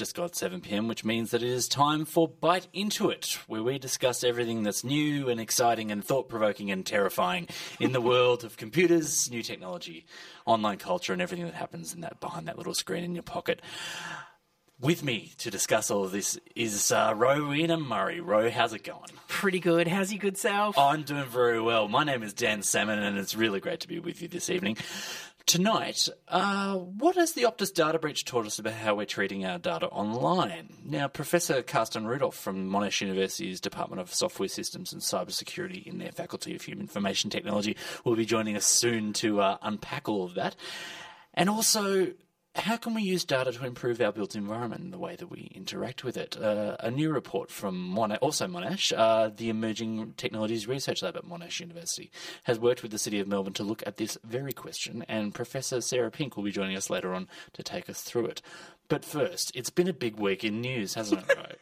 Just got 7 pm, which means that it is time for Byte Into It, where we discuss everything that's new and exciting and thought provoking and terrifying in the world of computers, new technology, online culture, and everything that happens in that behind that little screen in your pocket. With me to discuss all of this is uh, Rowena Murray. Ro, how's it going? Pretty good. How's your good self? I'm doing very well. My name is Dan Salmon, and it's really great to be with you this evening. Tonight, uh, what has the Optus data breach taught us about how we're treating our data online? Now, Professor Carsten Rudolph from Monash University's Department of Software Systems and Cybersecurity in their Faculty of Human Information Technology will be joining us soon to uh, unpack all of that. And also, how can we use data to improve our built environment and the way that we interact with it? Uh, a new report from Monash, also Monash, uh, the Emerging Technologies Research Lab at Monash University, has worked with the City of Melbourne to look at this very question, and Professor Sarah Pink will be joining us later on to take us through it. But first, it's been a big week in news, hasn't it, right?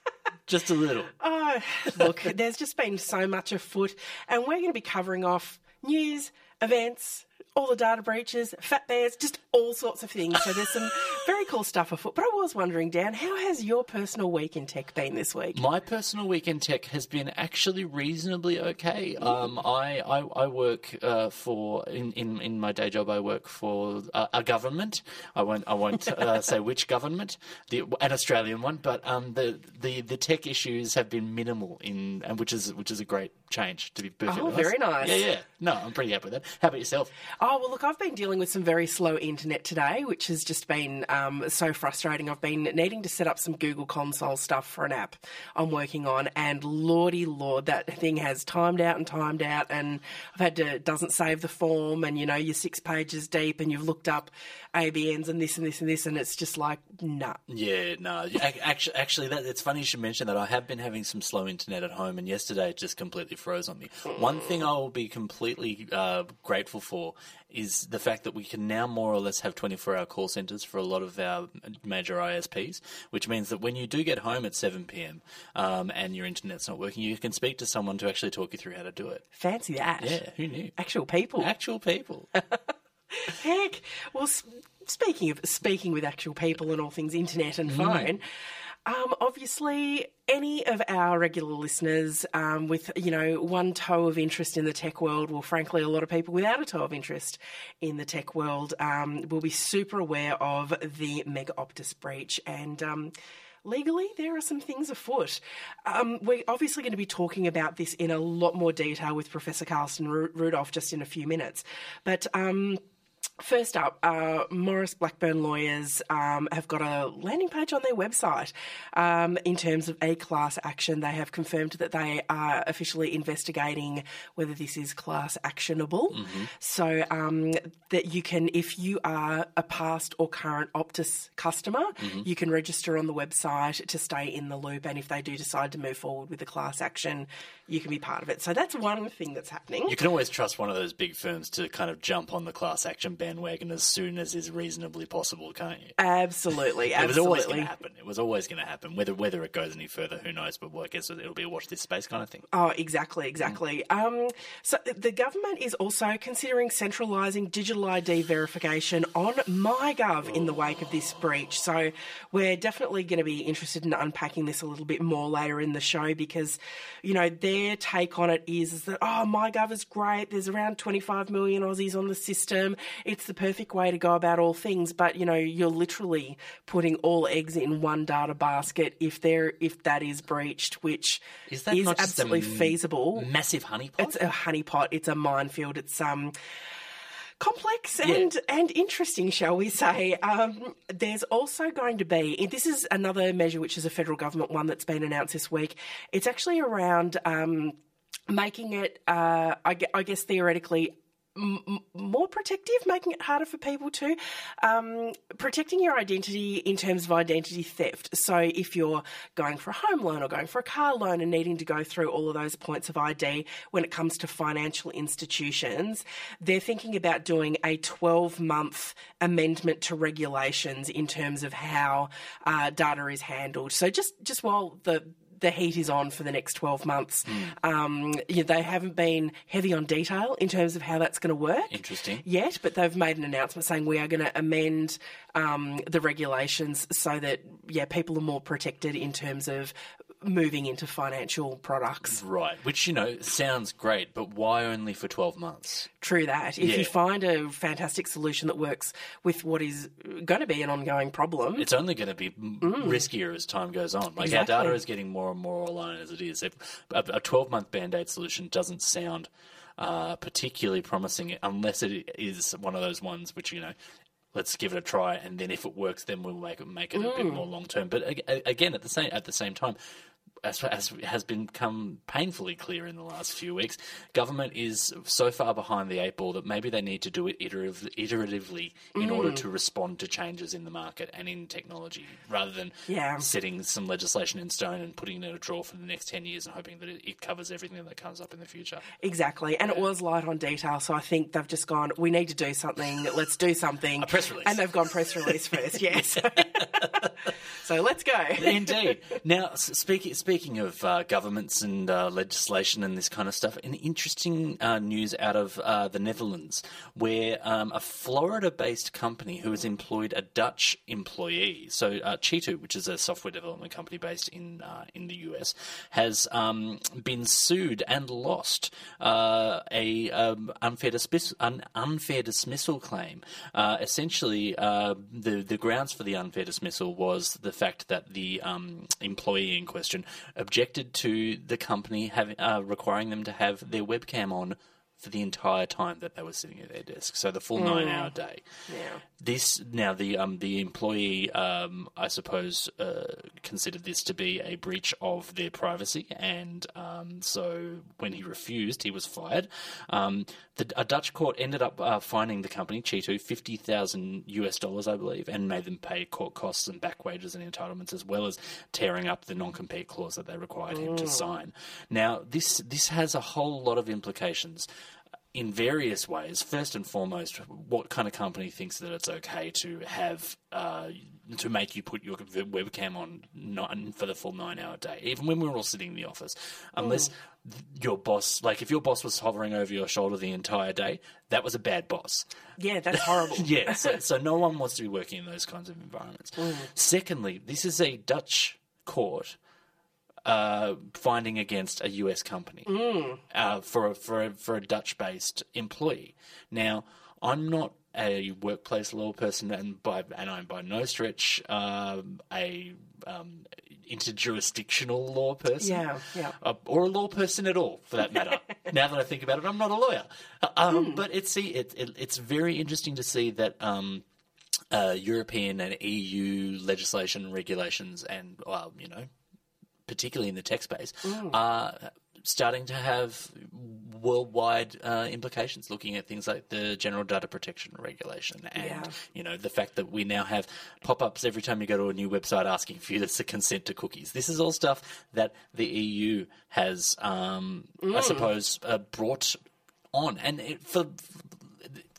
just a little. Oh, look, there's just been so much afoot, and we're going to be covering off news, events, all the data breaches, fat bears, just all sorts of things. So there's some very cool stuff afoot. But I was wondering, Dan, how has your personal week in tech been this week? My personal week in tech has been actually reasonably okay. Um, I, I, I work uh, for in, in, in my day job. I work for uh, a government. I won't I won't uh, say which government, the, an Australian one. But um, the, the the tech issues have been minimal in, and which is which is a great change to be perfectly Oh, honest. very nice. Yeah, yeah. No, I'm pretty happy with that. How about yourself? Oh, well, look, I've been dealing with some very slow internet today, which has just been um, so frustrating. I've been needing to set up some Google Console stuff for an app I'm working on, and lordy lord, that thing has timed out and timed out, and I've had to, it doesn't save the form, and you know, you're six pages deep, and you've looked up ABNs and this and this and this, and it's just like, nah. Yeah, no. ac- Actually, actually, that, it's funny you should mention that. I have been having some slow internet at home, and yesterday it just completely froze on me. One thing I will be completely uh, grateful for is the fact that we can now more or less have 24-hour call centres for a lot of our major ISPs, which means that when you do get home at 7 p.m. Um, and your internet's not working, you can speak to someone to actually talk you through how to do it. Fancy that. Yeah, who knew? Actual people. Actual people. Heck. Well, speaking of speaking with actual people and all things internet and phone, um, obviously any of our regular listeners um, with you know one toe of interest in the tech world, well, frankly, a lot of people without a toe of interest in the tech world um, will be super aware of the Mega Optus breach and. Um, Legally, there are some things afoot. Um, we're obviously going to be talking about this in a lot more detail with Professor Ru- Rudolph just in a few minutes. But um, First up, uh, Maurice Blackburn lawyers um, have got a landing page on their website um, in terms of a class action. They have confirmed that they are officially investigating whether this is class actionable. So um, that you can, if you are a past or current Optus customer, you can register on the website to stay in the loop. And if they do decide to move forward with the class action, you can be part of it. So that's one thing that's happening. You can always trust one of those big firms to kind of jump on the class action bandwagon as soon as is reasonably possible, can't you? Absolutely, It was always going to happen. It was always going to happen. Whether whether it goes any further, who knows? But well, I guess it'll be a watch this space kind of thing. Oh, exactly, exactly. Um, so the government is also considering centralising digital ID verification on MyGov in the wake of this breach. So we're definitely going to be interested in unpacking this a little bit more later in the show because, you know, their take on it is, is that, oh, MyGov is great. There's around 25 million Aussies on the system. It's the perfect way to go about all things. But, you know, you're literally putting all eggs in one data basket if there, if that is breached, which Is that a absolutely feasible. Massive honeypot. It's a honeypot. It's a minefield. It's um complex and and interesting, shall we say? Um, there's also going to be. This is another measure, which is a federal government one that's been announced this week. It's actually around um, making it, uh, I, I guess, theoretically m- more protective, making it harder for people to um, protecting your identity in terms of identity theft. So if you're going for a home loan or going for a car loan and needing to go through all of those points of ID when it comes to financial institutions, they're thinking about doing a 12 month amendment to regulations in terms of how uh, data is handled. So just just while the the heat is on for the next 12 months. Um, yeah, they haven't been heavy on detail in terms of how that's going to work. Interesting. Yet, but they've made an announcement saying we are going to amend um, the regulations so that, yeah, people are more protected in terms of moving into financial products. Right, which you know sounds great, but why only for twelve months? True that. If Yeah. you find a fantastic solution that works with what is going to be an ongoing problem, It's only going to be m riskier as time goes on. Like Exactly. our data is getting more and more alone as it is. If a twelve month band aid solution doesn't sound uh, particularly promising unless it is one of those ones which you know. Let's give it a try, and then if it works, then we'll make it make it a bit more long term. But again, at the same at the same time, as, as has become painfully clear in the last few weeks, government is so far behind the eight ball that maybe they need to do it iterative, iteratively in mm. order to respond to changes in the market and in technology, rather than Yeah. setting some legislation in stone and putting it in a drawer for the next 10 years and hoping that it, it covers everything that comes up in the future. Exactly, and it was light on detail, so I think they've just gone. We need to do something. Let's do something. A press release. and they've gone press release first. Yes. so let's go. Indeed. Now, speaking speaking of uh, governments and uh, legislation and this kind of stuff, an interesting uh, news out of uh, the Netherlands, where um, a Florida-based company who has employed a Dutch employee, so uh, Chetu, which is a software development company based in uh, in the US, has um, been sued and lost a um, unfair dismiss- an unfair dismissal claim. Essentially, the the grounds for the unfair dismissal was the fact that the um, employee in question objected to the company having uh, requiring them to have their webcam on for the entire time that they were sitting at their desk, so the full nine hour day. Yeah. This now the um, the employee, um, I suppose, uh, considered this to be a breach of their privacy, and um, so when he refused, he was fired. Um, the, a Dutch court ended up uh, fining the company Chetu fifty thousand US dollars, I believe, and made them pay court costs and back wages and entitlements, as well as tearing up the non-compete clause that they required him to sign. Now, this this has a whole lot of implications in various ways. First and foremost, what kind of company thinks that it's okay to have uh, to make you put your webcam on nine, for the full nine-hour day, even when we're all sitting in the office, unless th- your boss, like if your boss was hovering over your shoulder the entire day, that was a bad boss. Yeah, that's horrible. Yeah, so, so no one wants to be working in those kinds of environments. Secondly, this is a Dutch court uh, finding against a US company uh, for a, for a, for a Dutch based employee. Now, I'm not a workplace law person, and by and I'm by no stretch um, a um, interjurisdictional law person Yeah, yeah. uh, or a law person at all, for that matter. now that I think about it, I'm not a lawyer. Uh, Um, But it's see, it, it, it's very interesting to see that um, uh, European and EU legislation regulations, and well, you know, particularly in the tech space, are starting to have worldwide uh, implications. Looking at things like the General Data Protection Regulation, and Yeah. you know the fact that we now have pop-ups every time you go to a new website asking for you to consent to cookies. This is all stuff that the EU has, um, I suppose, uh, brought on, and it, for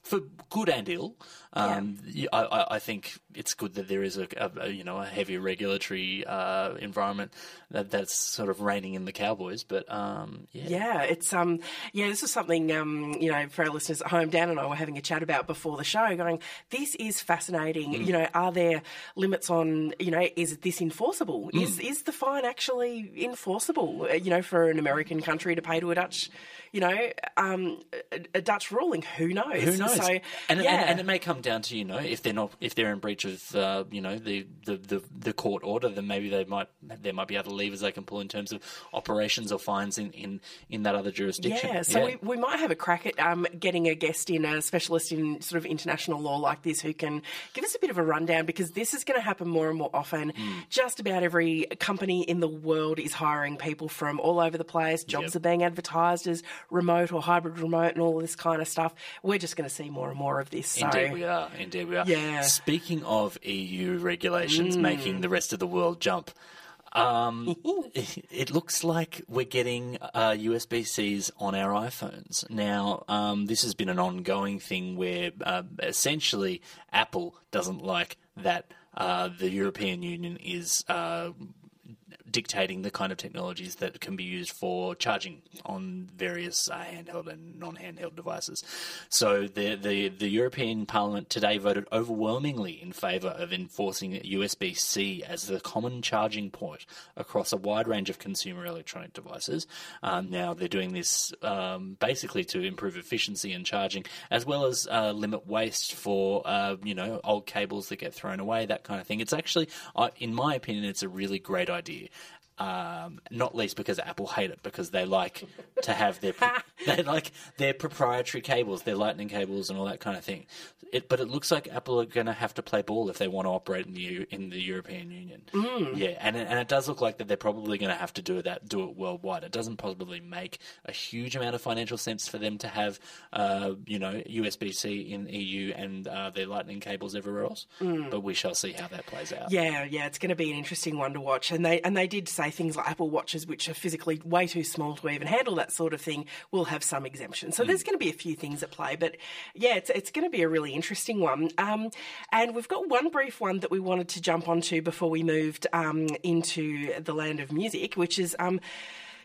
for good and ill. Um, y- I, I- think it's good that there is a, a, a, you know a heavy regulatory uh, environment that, that's sort of reining in the Cowboys. But um, yeah, Yeah, it's um yeah, this is something um you know for our listeners at home. Dan and I were having a chat about before the show, going, this is fascinating. Mm. You know, are there limits on you know is this enforceable? Mm. Is is the fine actually enforceable? uh, You know, for an American country to pay to a Dutch, you know, um, a, a Dutch ruling, who knows? who knows? So and, yeah, and, and it may come down to you know if they're not if they're in breach of uh, you know the, the, the, the court order, then maybe they might there might be other levers they can pull in terms of operations or fines in, in, in that other jurisdiction. Yeah, so We, we might have a crack at um, getting a guest in, a specialist in sort of international law like this, who can give us a bit of a rundown because this is going to happen more and more often. Mm. Just about every company in the world is hiring people from all over the place. Jobs yep. are being advertised as remote or hybrid remote and all this kind of stuff. We're just going to see more and more of this. So. Indeed, we are. Indeed, we are. Yeah. Speaking of EU regulations mm. making the rest of the world jump. Um, it, looks like we're getting uh, USB Cs on our iPhones. Now, um, this has been an ongoing thing where uh, essentially Apple doesn't like that uh, the European Union is uh, dictating the kind of technologies that can be used for charging on various uh, handheld and non-handheld devices. So the, the the European Parliament today voted overwhelmingly in favour of enforcing USB-C as the common charging port across a wide range of consumer electronic devices. Um, now they're doing this um, basically to improve efficiency in charging, as well as uh, limit waste for uh, you know old cables that get thrown away, that kind of thing. It's actually, in my opinion, it's a really great idea. Um, not least because Apple hate it because they like to have their they like their proprietary cables, their lightning cables, and all that kind of thing. It, but it looks like Apple are going to have to play ball if they want to operate in the in the European Union. Mm. Yeah, and it, and it does look like that they're probably going to have to do that do it worldwide. It doesn't possibly make a huge amount of financial sense for them to have uh, you know USB C in EU and uh, their lightning cables everywhere else. Mm. But we shall see how that plays out. Yeah, yeah, it's going to be an interesting one to watch. And they and they did say things like Apple Watches, which are physically way too small to even handle that sort of thing, will have some exemptions. So mm. there's going to be a few things at play. But yeah, it's, it's going to be a really interesting one. Um, and we've got one brief one that we wanted to jump onto before we moved um, into the land of music, which is. Um,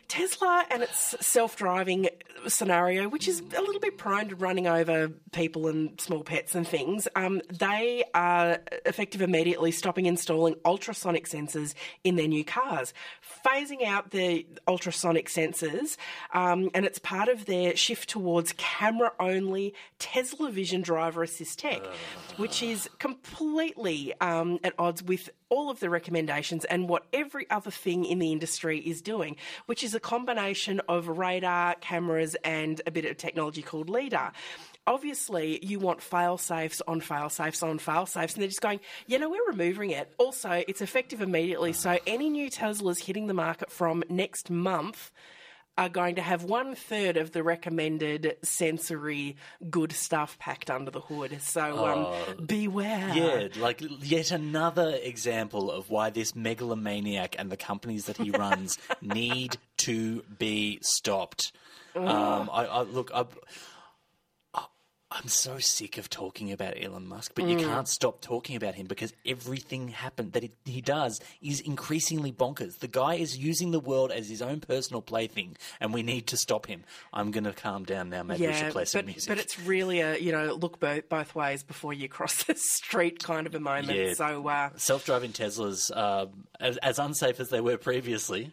Tesla and its self driving scenario, which is a little bit prone to running over people and small pets and things, um, they are effective immediately stopping installing ultrasonic sensors in their new cars, phasing out the ultrasonic sensors, um, and it's part of their shift towards camera only Tesla Vision driver assist tech, which is completely um, at odds with all of the recommendations and what every other thing in the industry is doing, which is a combination of radar, cameras, and a bit of technology called LIDAR obviously you want fail safes on fail safes on fail safes, and they're just going, you know, we're removing it. Also, it's effective immediately. So any new Teslas hitting the market from next month are going to have one third of the recommended sensory good stuff packed under the hood. So um, uh, beware. Yeah, like yet another example of why this megalomaniac and the companies that he runs need to be stopped. Um, I, I, look, I, I'm so sick of talking about Elon Musk, but mm. you can't stop talking about him because everything happened that he does is increasingly bonkers. The guy is using the world as his own personal plaything, and we need to stop him. I'm going to calm down now. Maybe we should play some but, music. But it's really a you know look both both ways before you cross the street kind of a moment. Yeah. So uh, self-driving Teslas, uh, as, as, unsafe as they were previously,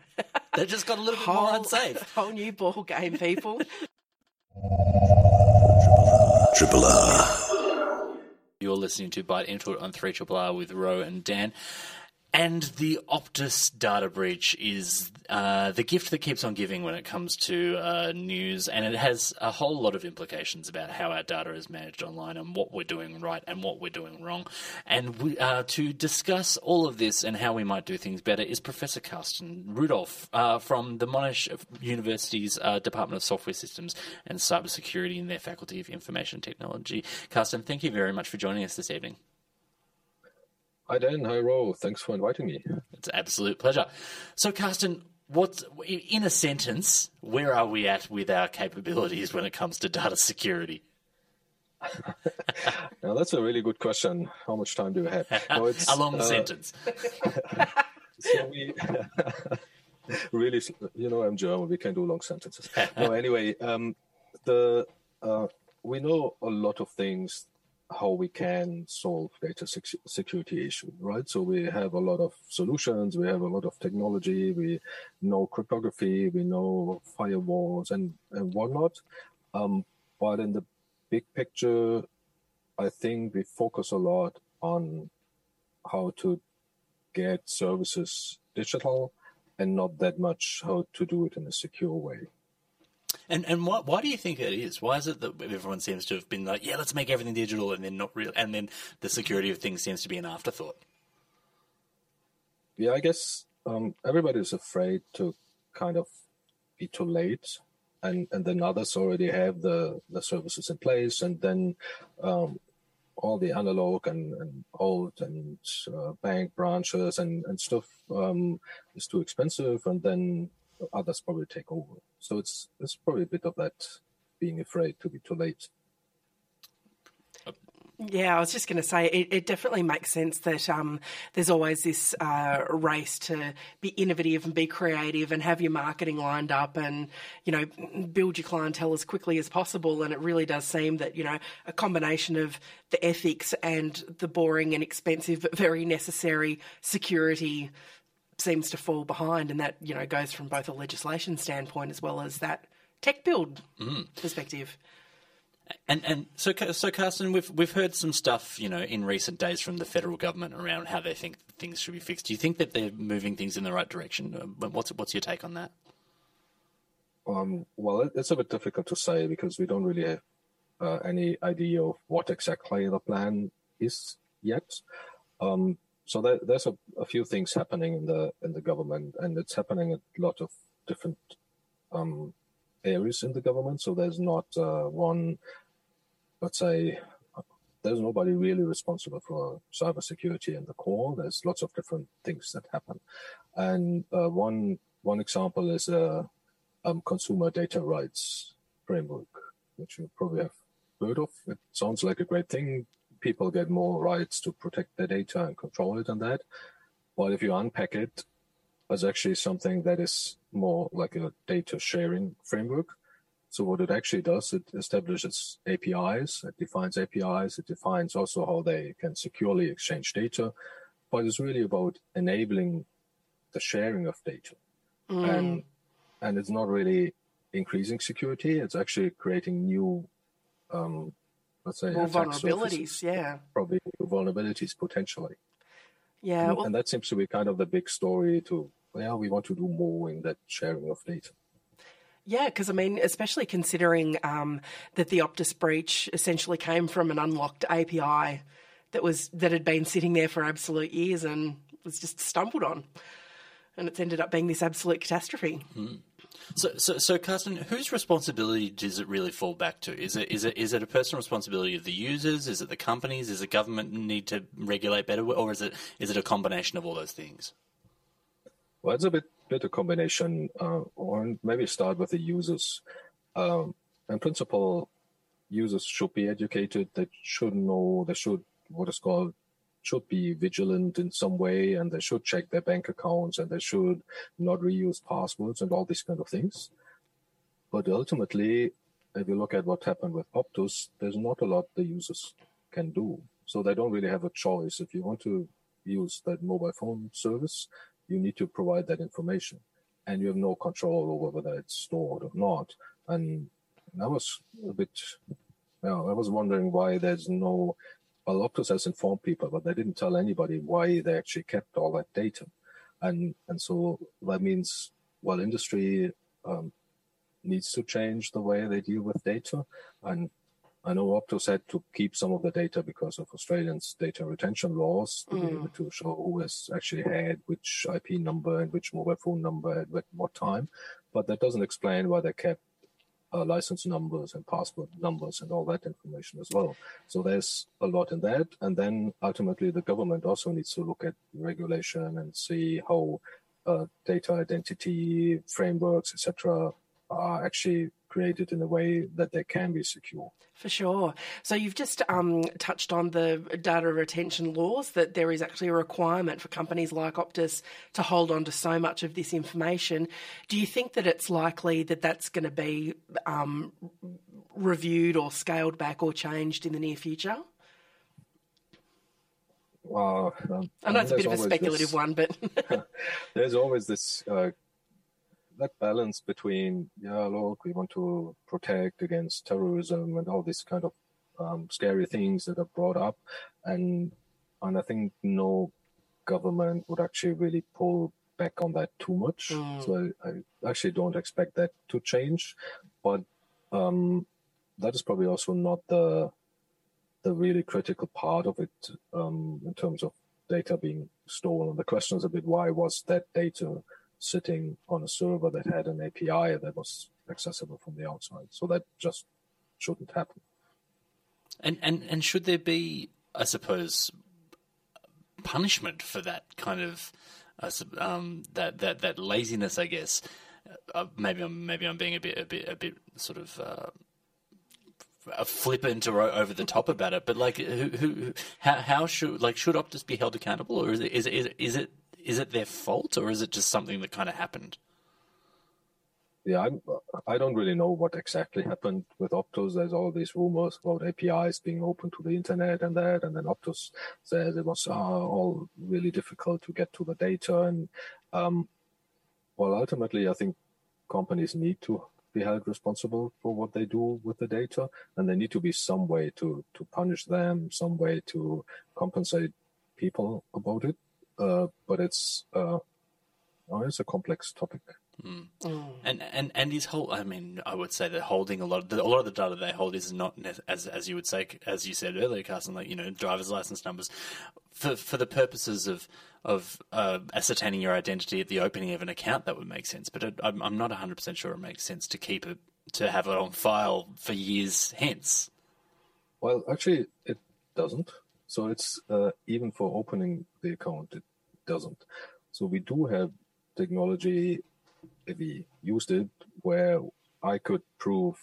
they just got a little bit whole, more unsafe. Whole new ball game, people. Triple R. You're listening to Byte Into It on 3 Triple R with Ro and Dan. And the Optus data breach is uh, the gift that keeps on giving when it comes to uh, news, and it has a whole lot of implications about how our data is managed online and what we're doing right and what we're doing wrong. And we, uh, to discuss all of this and how we might do things better is Professor Carsten Rudolph uh, from the Monash University's uh, Department of Software Systems and Cybersecurity in their Faculty of Information Technology. Carsten, thank you very much for joining us this evening. Hi, Dan. Hi, Ro. Thanks for inviting me. It's an absolute pleasure. So, Carsten, what's in a sentence? Where are we at with our capabilities when it comes to data security? now that's a really good question. How much time do we have? No, it's, a long uh, sentence. so we really, you know, I'm German. We can do long sentences. no, anyway, um, the uh, we know a lot of things how we can solve data security issue, right? So we have a lot of solutions, we have a lot of technology, we know cryptography, we know firewalls and, and whatnot. Um, but in the big picture, I think we focus a lot on how to get services digital and not that much how to do it in a secure way. And and why why do you think it is? Why is it that everyone seems to have been like, yeah, let's make everything digital, and then not real, and then the security of things seems to be an afterthought? Yeah, I guess um, everybody is afraid to kind of be too late, and and then others already have the the services in place, and then um, all the analog and, and old and uh, bank branches and and stuff um, is too expensive, and then others probably take over. So it's it's probably a bit of that being afraid to be too late. Yeah, I was just going to say it, it, definitely makes sense that um, there's always this uh, race to be innovative and be creative and have your marketing lined up and you know build your clientele as quickly as possible. And it really does seem that you know a combination of the ethics and the boring and expensive but very necessary security seems to fall behind, and that you know goes from both a legislation standpoint as well as that tech build mm. perspective. And and so so Carsten, we've we've heard some stuff, you know, in recent days from the federal government around how they think things should be fixed. Do you think that they're moving things in the right direction? Uh, what's what's your take on that? Um, well, it's a bit difficult to say because we don't really have uh, any idea of what exactly the plan is yet. Um, so there, there's a, a, few things happening in the in the government, and it's happening at a lot of different um, areas in the government. So there's not uh, one, let's say, there's nobody really responsible for cybersecurity in the core. There's lots of different things that happen, and uh, one one example is a um, consumer data rights framework, which you probably have heard of. It sounds like a great thing. People get more rights to protect their data and control it and that. But if you unpack it, as actually something that is more like a data sharing framework. So what it actually does, it establishes APIs, it defines APIs, it defines also how they can securely exchange data, but it's really about enabling the sharing of data. Mm. And and it's not really increasing security, it's actually creating new um, let's say more vulnerabilities, yeah. Probably vulnerabilities potentially. Yeah. And, well, and that seems to be kind of the big story to yeah, we want to do more in that sharing of data. Yeah, because I mean, especially considering um, that the Optus breach essentially came from an unlocked API that was that had been sitting there for absolute years and was just stumbled on, and it's ended up being this absolute catastrophe. Mm. So, so, so, Carsten, whose responsibility does it really fall back to? Is it is it is it a personal responsibility of the users? Is it the companies? Is the government need to regulate better, or is it is it a combination of all those things? Well, it's a bit bit a combination, uh, or maybe start with the users. Um, in principle, users should be educated. They should know. They should what is called should be vigilant in some way, and they should check their bank accounts, and they should not reuse passwords and all these kind of things. But ultimately, if you look at what happened with Optus, there's not a lot the users can do. So they don't really have a choice. If you want to use that mobile phone service, you need to provide that information and you have no control over whether it's stored or not. And I was a bit, you know, I was wondering why there's no, well, Optus has informed people, but they didn't tell anybody why they actually kept all that data. And, and so that means, well, industry um, needs to change the way they deal with data. And I know Optus had to keep some of the data because of Australians' data retention laws to mm. be able to show who has actually had which IP number and which mobile phone number at what time. But that doesn't explain why they kept uh, license numbers and passport numbers and all that information as well. So there's a lot in that. And then ultimately, the government also needs to look at regulation and see how uh, data identity frameworks, etc., are actually created in a way that they can be secure. For sure. So you've just um, touched on the data retention laws that there is actually a requirement for companies like Optus to hold on to so much of this information. Do you think that it's likely that that's going to be um, reviewed or scaled back or changed in the near future? Well, um, I know it's a bit of a speculative this, one, but there's always this uh, that balance between yeah look we want to protect against terrorism and all these kind of um, scary things that are brought up and and I think no government would actually really pull back on that too much. Mm. So I, I actually don't expect that to change, but um, that is probably also not the the really critical part of it um, in terms of data being stolen. The question is a bit why was that data sitting on a server that had an API that was accessible from the outside? So that just shouldn't happen. And and and should there be, I suppose, punishment for that kind of um, that that that laziness? I guess uh, maybe I'm maybe I'm being a bit a bit a bit sort of. Uh, flippant or over the top about it, but like, who, who, how, how should like should Optus be held accountable, or is it is it is it, is it their fault, or is it just something that kind of happened? Yeah, I'm, I don't really know what exactly happened with Optus. There's all these rumors about APIs being open to the internet and that, and then Optus says it was uh, all really difficult to get to the data. And um, well, ultimately, I think companies need to be held responsible for what they do with the data, and there need to be some way to to punish them, some way to compensate people about it. Uh, but it's uh, oh, it's a complex topic. And and and his whole, I mean, I would say that holding a lot of the, a lot of the data they hold is not ne- as as you would say, as you said earlier, Carsten, like you know, driver's license numbers, for for the purposes of of uh, ascertaining your identity at the opening of an account, that would make sense. But it, I'm I'm not 100 percent sure it makes sense to keep it to have it on file for years hence. Well, actually, it doesn't. So it's uh, even for opening the account, it doesn't. So we do have technology, if we used it, where I could prove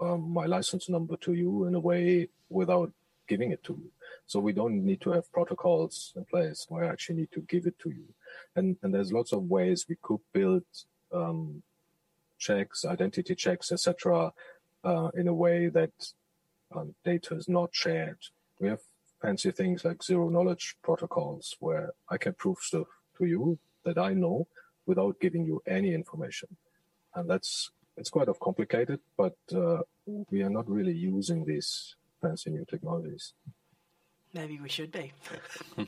um, my license number to you in a way without giving it to you. So we don't need to have protocols in place where I actually need to give it to you. And and there's lots of ways we could build um, checks, identity checks, etc., uh, in a way that um, data is not shared. We have fancy things like zero knowledge protocols where I can prove stuff to you that I know without giving you any information. And that's it's quite of complicated, but uh, we are not really using these fancy new technologies. Maybe we should be.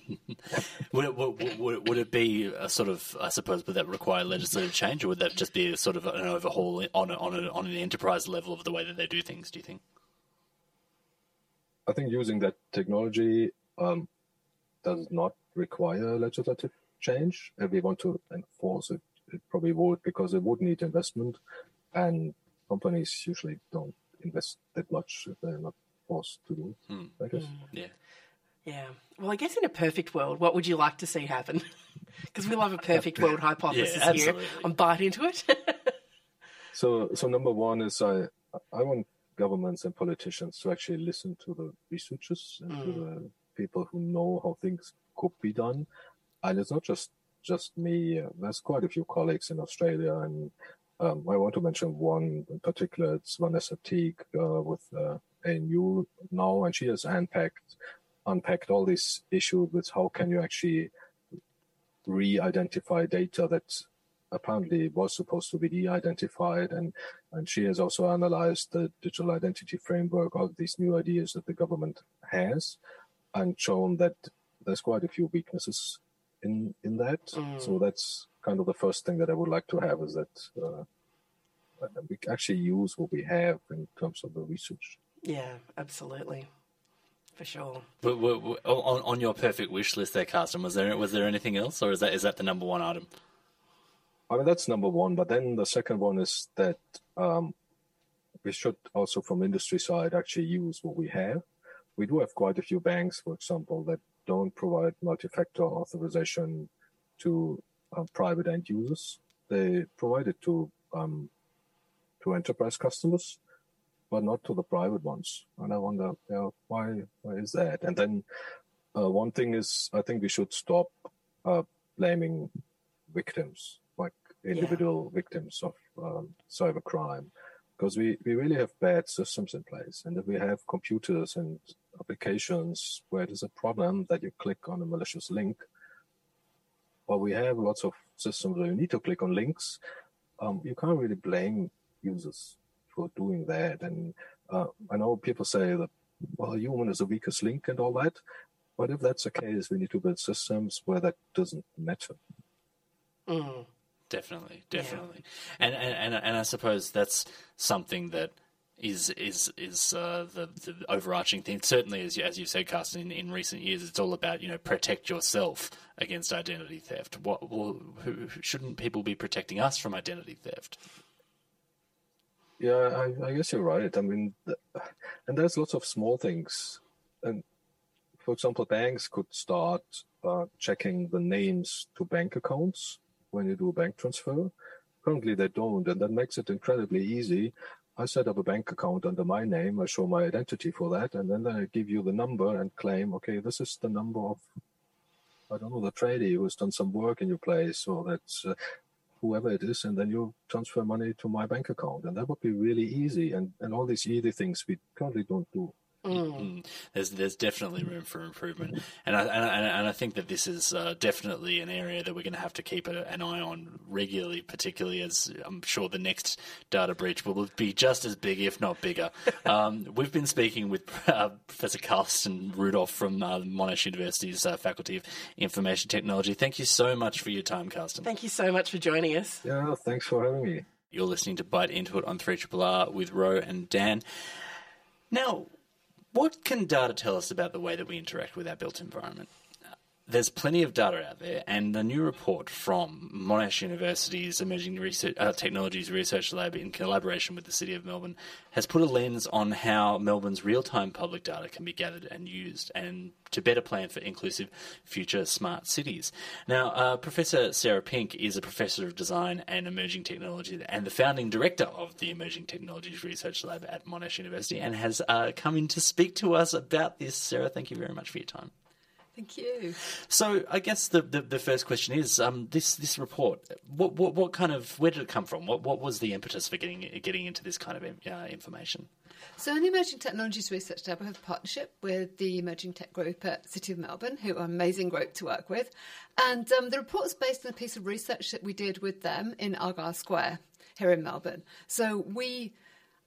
Would it, would, would, would it be a sort of, I suppose, would that require legislative change, or would that just be a sort of an overhaul on a, on a, on an enterprise level of the way that they do things? Do you think? I think using that technology um, does not require legislative change. If we want to enforce it, it probably would because it would need investment, and companies usually don't invest that much if they're not forced to do. It. I guess. Yeah. Yeah. Well, I guess in a perfect world, what would you like to see happen? Because we love a perfect world hypothesis Yeah, here. absolutely. I'm bite into it. So, so number one is I, I want governments and politicians to actually listen to the researchers and to the people who know how things could be done. And it's not just just me. Uh, There's quite a few colleagues in Australia, and um, I want to mention one in particular. It's Vanessa Teague uh, with uh, ANU now, and she has unpacked unpacked all these issues with how can you actually re-identify data that apparently it was supposed to be de-identified and and she has also analyzed the digital identity framework all these new ideas that the government has and shown that there's quite a few weaknesses in in that so that's kind of the first thing that i would like to have is that uh, we actually use what we have in terms of the research yeah, absolutely. For sure. But, w- w- on, on your perfect wish list there, Carsten, was there was there anything else, or is that is that the number one item? I mean, that's number one. But then the second one is that um, we should also, from industry side, actually use what we have. We do have quite a few banks, for example, that don't provide multi-factor authorization to uh, private end users. They provide it to um, to enterprise customers, but not to the private ones. And I wonder, you know, why why is that? And then uh, one thing is, I think we should stop uh, blaming victims, individual victims of um, cybercrime, because we, we really have bad systems in place. And if we have computers and applications where there's a problem that you click on a malicious link, or we have lots of systems where you need to click on links, um, you can't really blame users for doing that. And uh, I know people say that, well, human is the weakest link and all that. But if that's the case, we need to build systems where that doesn't matter. Mm. Definitely, definitely, and, and and and I suppose that's something that is is is uh, the the overarching thing. Certainly, as you, as you've said, Carsten, in, in recent years, it's all about you know protect yourself against identity theft. What well, who, shouldn't people be protecting us from identity theft? Yeah, I, I guess you're right. I mean, and there's lots of small things, and for example, banks could start uh, checking the names to bank accounts when you do a bank transfer. Currently, they don't, and that makes it incredibly easy. I set up a bank account under my name. I show my identity for that, and then I give you the number and claim, okay, this is the number of, I don't know, the tradie who has done some work in your place, or that's uh, whoever it is, and then you transfer money to my bank account, and that would be really easy. And and all these easy things we currently don't do. Mm. There's there's definitely room for improvement, and I and I, and I think that this is uh, definitely an area that we're going to have to keep a, an eye on regularly, particularly as I'm sure the next data breach will be just as big, if not bigger. um, we've been speaking with uh, Professor Carsten Rudolph from uh, Monash University's uh, Faculty of Information Technology. Thank you so much for your time, Carsten. Thank you so much for joining us. Yeah, thanks for having me. You're listening to Byte Into It on 3 R with Ro and Dan. Now, what can data tell us about the way that we interact with our built environment? There's plenty of data out there, and the new report from Monash University's Emerging Research, uh, Technologies Research Lab, in collaboration with the City of Melbourne, has put a lens on how Melbourne's real time public data can be gathered and used, and to better plan for inclusive future smart cities. Now, uh, Professor Sarah Pink is a professor of design and emerging technology and the founding director of the Emerging Technologies Research Lab at Monash University, and has uh, come in to speak to us about this. Sarah, thank you very much for your time. Thank you. So, I guess the, the, the first question is um, this this report. What, what what kind of where did it come from? What what was the impetus for getting getting into this kind of uh, information? So, in the Emerging Technologies Research Lab, we have a partnership with the Emerging Tech Group at City of Melbourne, who are an amazing group to work with. And um, the report is based on a piece of research that we did with them in Argyle Square here in Melbourne. So, we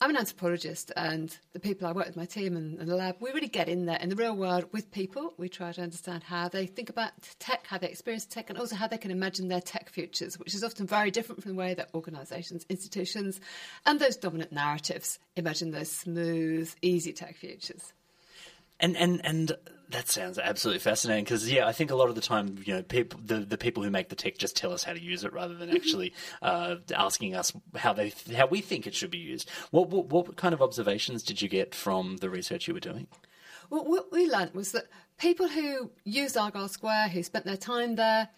I'm an anthropologist, and the people I work with, my team and, and, the lab, we really get in there in the real world with people. We try to understand how they think about tech, how they experience tech, and also how they can imagine their tech futures, which is often very different from the way that organisations, institutions, and those dominant narratives imagine those smooth, easy tech futures. And and and that sounds absolutely fascinating because yeah, I think a lot of the time you know people the, the people who make the tech just tell us how to use it rather than actually uh, asking us how they how we think it should be used. What, what what kind of observations did you get from the research you were doing? Well, what we learned was that people who used Argyle Square, who spent their time there,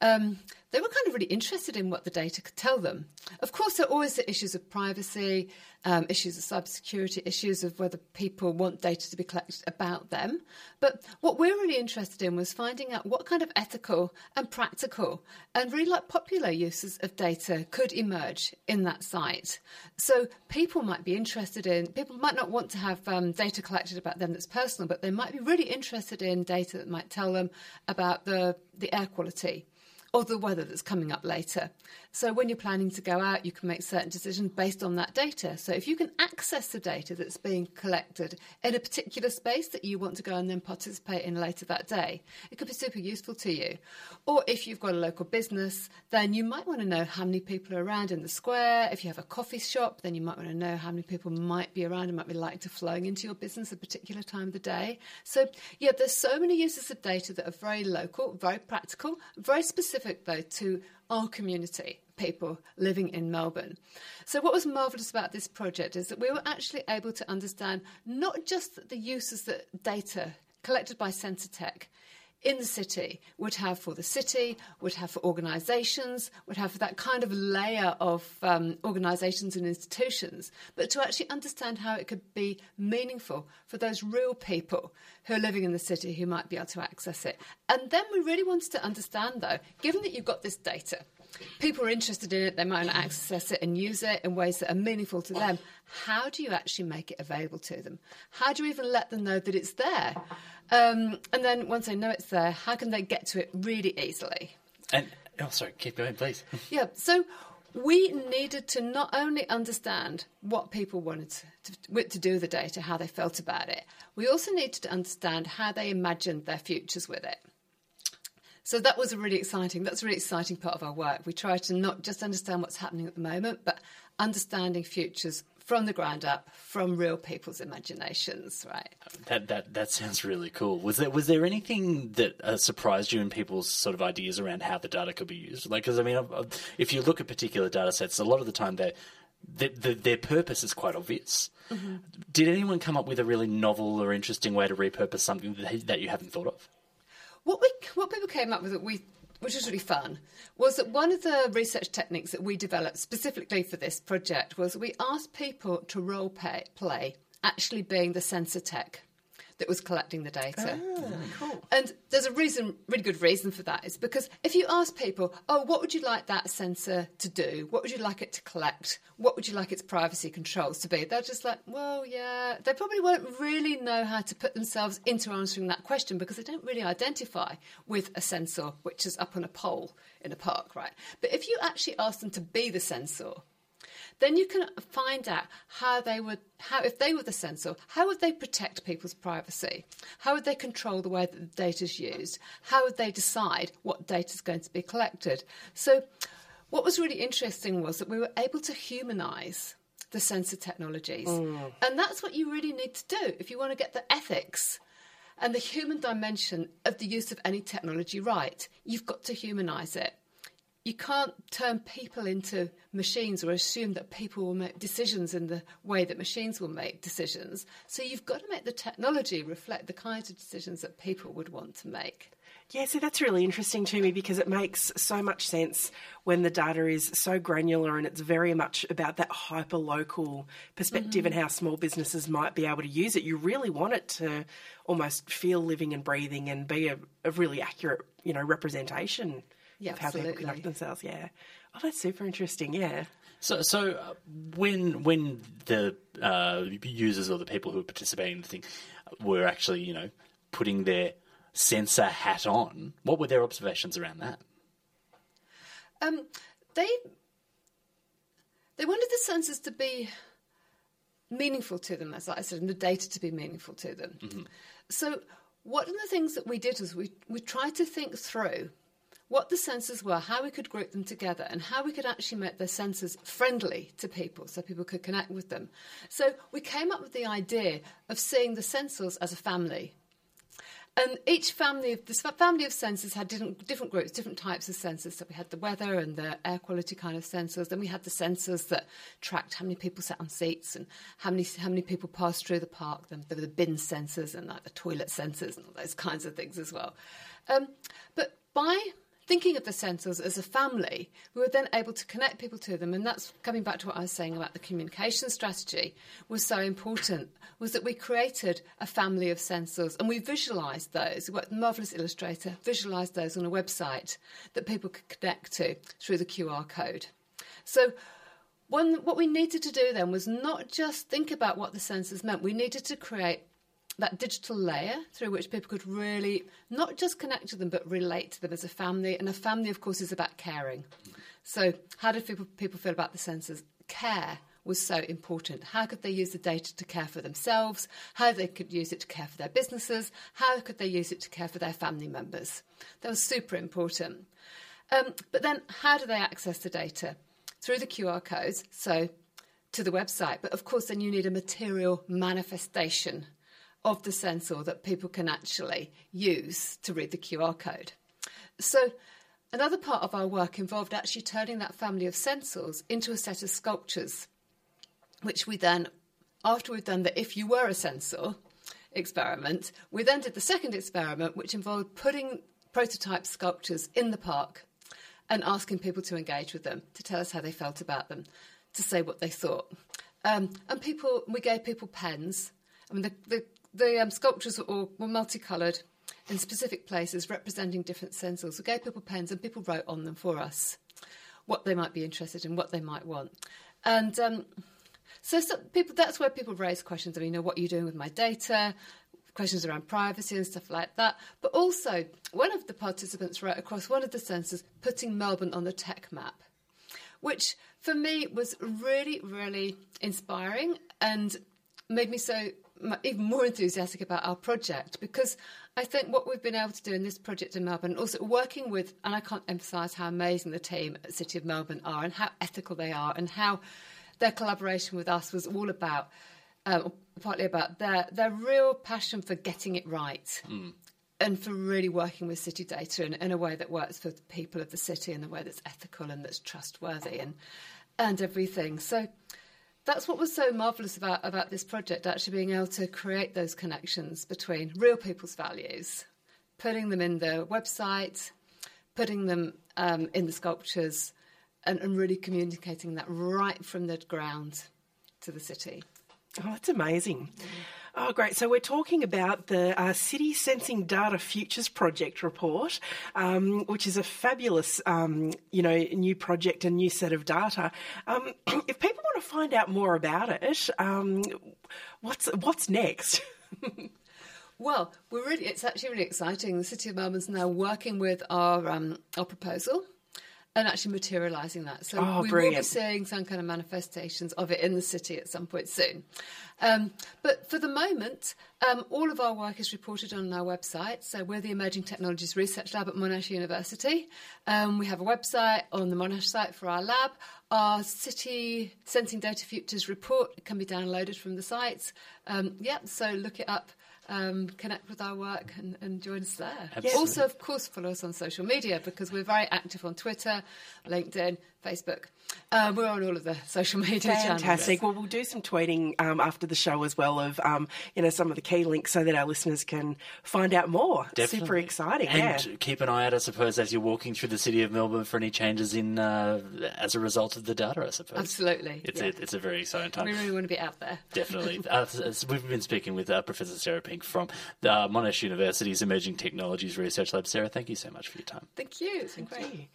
um, they were kind of really interested in what the data could tell them. Of course, there are always the issues of privacy, um, issues of cybersecurity, issues of whether people want data to be collected about them. But what we're really interested in was finding out what kind of ethical and practical and really like popular uses of data could emerge in that site. So people might be interested in, people might not want to have um, data collected about them that's personal, but they might be really interested in data that might tell them about the, the air quality or the weather that's coming up later. So when you're planning to go out, you can make certain decisions based on that data. So if you can access the data that's being collected in a particular space that you want to go and then participate in later that day, it could be super useful to you. Or if you've got a local business, then you might want to know how many people are around in the square. If you have a coffee shop, then you might want to know how many people might be around and might be likely to flowing into your business at a particular time of the day. So yeah, there's so many uses of data that are very local, very practical, very specific though to our community people living in Melbourne. So, what was marvellous about this project is that we were actually able to understand not just the uses that data collected by Tech in the city would have for the city, would have for organisations, would have for that kind of layer of um, organisations and institutions, but to actually understand how it could be meaningful for those real people who are living in the city who might be able to access it. And then we really wanted to understand, though, given that you've got this data, people are interested in it, they might not access it and use it in ways that are meaningful to them. How do you actually make it available to them? How do you even let them know that it's there? Um, and then once they know it's there, how can they get to it really easily? And oh, sorry, keep going, please. yeah. So we needed to not only understand what people wanted to, to, to, do with the data, how they felt about it, we also needed to understand how they imagined their futures with it. So that was a really exciting. That's a really exciting part of our work. We try to not just understand what's happening at the moment, but understanding futures from the ground up, from real people's imaginations, right? That that that sounds really cool. Was there was there anything that uh, surprised you in people's sort of ideas around how the data could be used? Like, because I mean, if you look at particular data sets, a lot of the time they the, the, their purpose is quite obvious. Mm-hmm. Did anyone come up with a really novel or interesting way to repurpose something that, that you haven't thought of? What we what people came up with that we which was really fun, was that one of the research techniques that we developed specifically for this project was we asked people to role play, play actually being the sensor tech that was collecting the data. Oh, cool. And there's a reason, really good reason for that, is because if you ask people, oh, what would you like that sensor to do? What would you like it to collect? What would you like its privacy controls to be? They're just like, well, yeah. They probably won't really know how to put themselves into answering that question because they don't really identify with a sensor which is up on a pole in a park, right? But if you actually ask them to be the sensor, then you can find out how they would, how if they were the sensor, how would they protect people's privacy? How would they control the way that the data is used? How would they decide what data is going to be collected? So, what was really interesting was that we were able to humanise the sensor technologies, mm. and that's what you really need to do if you want to get the ethics and the human dimension of the use of any technology right. You've got to humanise it you can't turn people into machines or assume that people will make decisions in the way that machines will make decisions. So you've got to make the technology reflect the kinds of decisions that people would want to make. Yeah, so that's really interesting to me because it makes so much sense when the data is so granular and it's very much about that hyper local perspective mm-hmm. and how small businesses might be able to use it. You really want it to almost feel living and breathing and be a, a really accurate, you know, representation yeah, of how absolutely. people conduct themselves. Yeah. Oh, that's super interesting. Yeah. So, so uh, when when the uh, users or the people who are participating in the thing were actually, you know, putting their sensor hat on, what were their observations around that? Um, they they wanted the sensors to be meaningful to them, as I said, and the data to be meaningful to them. Mm-hmm. So, one of the things that we did was we we tried to think through what the sensors were, how we could group them together, and how we could actually make the sensors friendly to people so people could connect with them. So we came up with the idea of seeing the sensors as a family. And each family of this family of sensors had different, different groups, different types of sensors. So we had the weather and the air quality kind of sensors. Then we had the sensors that tracked how many people sat on seats and how many how many people passed through the park. Then there were the bin sensors and like the toilet sensors and all those kinds of things as well. Um, but by thinking of the sensors as a family, we were then able to connect people to them. And that's coming back to what I was saying about the communication strategy was so important, was that we created a family of sensors and we visualised those. We Marvellous Illustrator visualised those on a website that people could connect to through the QR code. So what we needed to do then was not just think about what the sensors meant, we needed to create that digital layer through which people could really not just connect to them but relate to them as a family. And a family, of course, is about caring. So, how did people, people feel about the sensors? Care was so important. How could they use the data to care for themselves? How they could use it to care for their businesses? How could they use it to care for their family members? That was super important. Um, but then, how do they access the data? Through the QR codes, so to the website. But of course, then you need a material manifestation of the sensor that people can actually use to read the QR code. So, another part of our work involved actually turning that family of sensors into a set of sculptures, which we then, after we've done the if you were a sensor experiment, we then did the second experiment, which involved putting prototype sculptures in the park and asking people to engage with them, to tell us how they felt about them, to say what they thought. Um, and people, we gave people pens. I mean, the, the the um, sculptures were, all, were multicoloured in specific places representing different sensors. We gave people pens and people wrote on them for us what they might be interested in, what they might want. And um, so, so, people, that's where people raise questions of, you know, what are you doing with my data? Questions around privacy and stuff like that. But also, one of the participants wrote across one of the sensors, putting Melbourne on the tech map which for me was really, really inspiring and made me so even more enthusiastic about our project because I think what we've been able to do in this project in Melbourne, also working with, and I can't emphasise how amazing the team at City of Melbourne are and how ethical they are and how their collaboration with us was all about, um, partly about their, their real passion for getting it right. Mm. And for really working with city data in, in a way that works for the people of the city in a way that's ethical and that's trustworthy and and everything. So that's what was so marvelous about about this project actually being able to create those connections between real people's values putting them in the website putting them um, in the sculptures and, and, really communicating that right from the ground to the city oh that's amazing mm-hmm. Oh, great. So we're talking about the uh, City Sensing Data Futures Project report, um, which is a fabulous, um, you know, new project and new set of data. Um, if people want to find out more about it, um, what's what's next? Well, we're really, it's actually really exciting. The City of Melbourne's now working with our um, our proposal and actually materialising that. So oh, we brilliant. will be seeing some kind of manifestations of it in the city at some point soon. Um, but for the moment, um, all of our work is reported on our website. So we're the Emerging Technologies Research Lab at Monash University. Um, we have a website on the Monash site for our lab. Our City Sensing Data Futures report can be downloaded from the site. Um, yeah, so look it up um, connect with our work and, and join us there. Absolutely. Also, of course, follow us on social media because we're very active on Twitter, LinkedIn, Facebook. Uh, we're on all of the social media Fantastic. Well, we'll do some tweeting um, after the show as well of um, you know some of the key links so that our listeners can find out more. Definitely. Super exciting. And yeah. keep an eye out, I suppose, as you're walking through the city of Melbourne for any changes in uh, as a result of the data. I suppose. Absolutely. It's yeah. a, it's a very exciting time. We really want to be out there. Definitely. uh, we've been speaking with uh, Professor Sarah Pink from the uh, Monash University's Emerging Technologies Research Lab. Sarah, thank you so much for your time. Thank you. It's been great.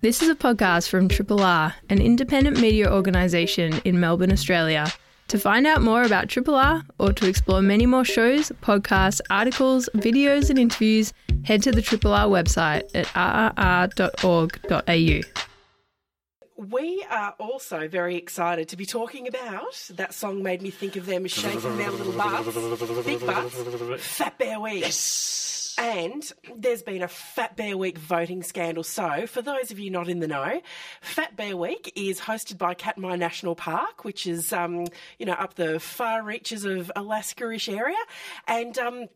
You. This is a podcast from Triple R, an independent media organisation in Melbourne, Australia. To find out more about Triple R or to explore many more shows, podcasts, articles, videos, and interviews, head to the Triple R website at rrr.org.au. We are also very excited to be talking about that song made me think of them shaking their little butts, big butts, Fat Bear Week. Yes. And there's been a Fat Bear Week voting scandal. So, for those of you not in the know, Fat Bear Week is hosted by Katmai National Park, which is, um, you know, up the far reaches of Alaska-ish area. And um,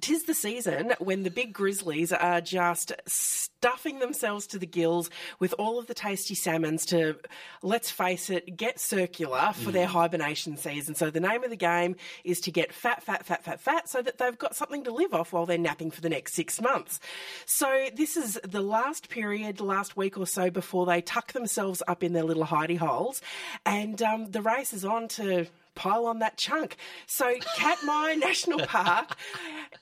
Tis the season when the big grizzlies are just stuffing themselves to the gills with all of the tasty salmons to, let's face it, get circular for mm. their hibernation season. So the name of the game is to get fat, fat, fat, fat, fat so that they've got something to live off while they're napping for the next six months. So this is the last period, last week or so before they tuck themselves up in their little hidey holes. And um, the race is on to pile on that chunk. So Katmai National Park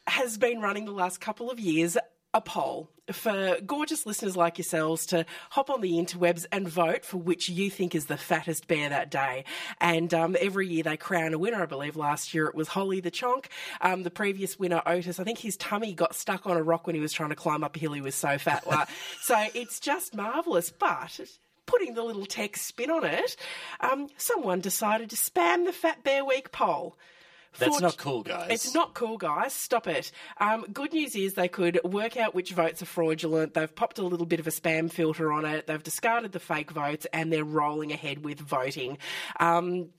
has been running the last couple of years a poll for gorgeous listeners like yourselves to hop on the interwebs and vote for which you think is the fattest bear that day. And um, every year they crown a winner. I believe last year it was Holly the Chonk. Um, the previous winner, Otis, I think his tummy got stuck on a rock when he was trying to climb up a hill. He was so fat. so it's just marvellous. But putting the little tech spin on it, um, someone decided to spam the Fat Bear Week poll. That's not cool, guys. It's not cool, guys. Stop it. Um, good news is they could work out which votes are fraudulent. They've popped a little bit of a spam filter on it. They've discarded the fake votes and they're rolling ahead with voting. Um,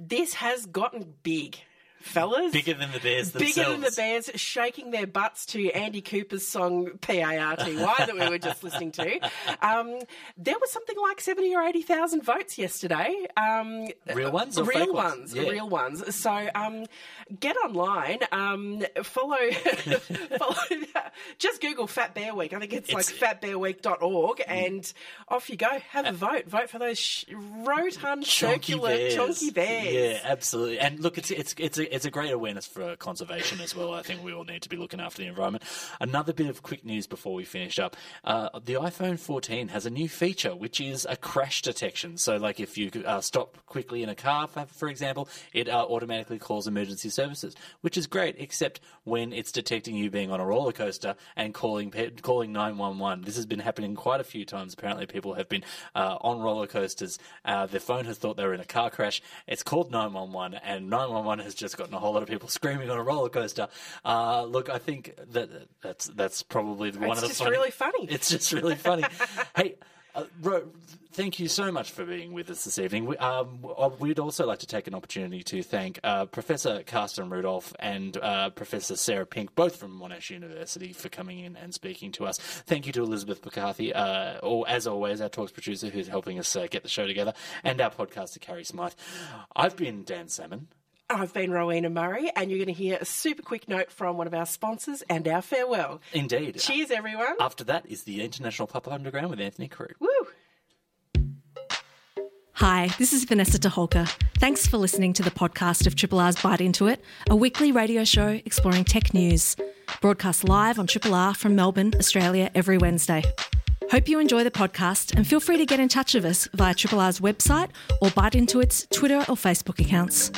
this has gotten big fellas. Bigger than the Bears themselves. Bigger than the Bears, shaking their butts to Andy Cooper's song P-A-R-T-Y that we were just listening to. Um, there was something like 70 or 80,000 votes yesterday. Um, real ones Real ones? ones. Yeah. Real ones. So um, get online, um, follow, follow just Google Fat Bear Week. I think it's, it's like fatbearweek.org and off you go. Have a vote. Vote for those sh- rotund, chunky circular, bears. chunky bears. Yeah, absolutely. And look, it's, it's, it's, a, it's a great awareness for conservation as well. I think we all need to be looking after the environment. Another bit of quick news before we finish up: uh, the iPhone 14 has a new feature, which is a crash detection. So, like if you uh, stop quickly in a car, for, example, it uh, automatically calls emergency services, which is great, except when it's detecting you being on a roller coaster and calling calling 911. This has been happening quite a few times. Apparently, people have been uh, on roller coasters. Uh, their phone has thought they were in a car crash. It's called 911, and 911 has just gotten a whole lot of people screaming on a roller coaster. Uh, look, I think that that's that's probably one It's of the It's just funny- really funny. It's just really funny. hey. Uh, Ro, thank you so much for being with us this evening. We, um, uh, we'd also like to take an opportunity to thank uh, Professor Carsten Rudolph and uh, Professor Sarah Pink, both from Monash University, for coming in and speaking to us. Thank you to Elizabeth McCarthy, uh, or as always, our talks producer who's helping us uh, get the show together, and our podcaster, Carrie Smythe. I've been Dan Salmon. I've been Rowena Murray, and you're going to hear a super quick note from one of our sponsors and our farewell. Indeed. Cheers, everyone. After that is the International Pop Underground with Anthony Crew. Woo! Hi, this is Vanessa Toholka. Thanks for listening to the podcast of Triple R's Byte Into It, a weekly radio show exploring tech news. Broadcast live on Triple R from Melbourne, Australia, every Wednesday. Hope you enjoy the podcast and feel free to get in touch with us via Triple R's website or Byte Into It's Twitter or Facebook accounts.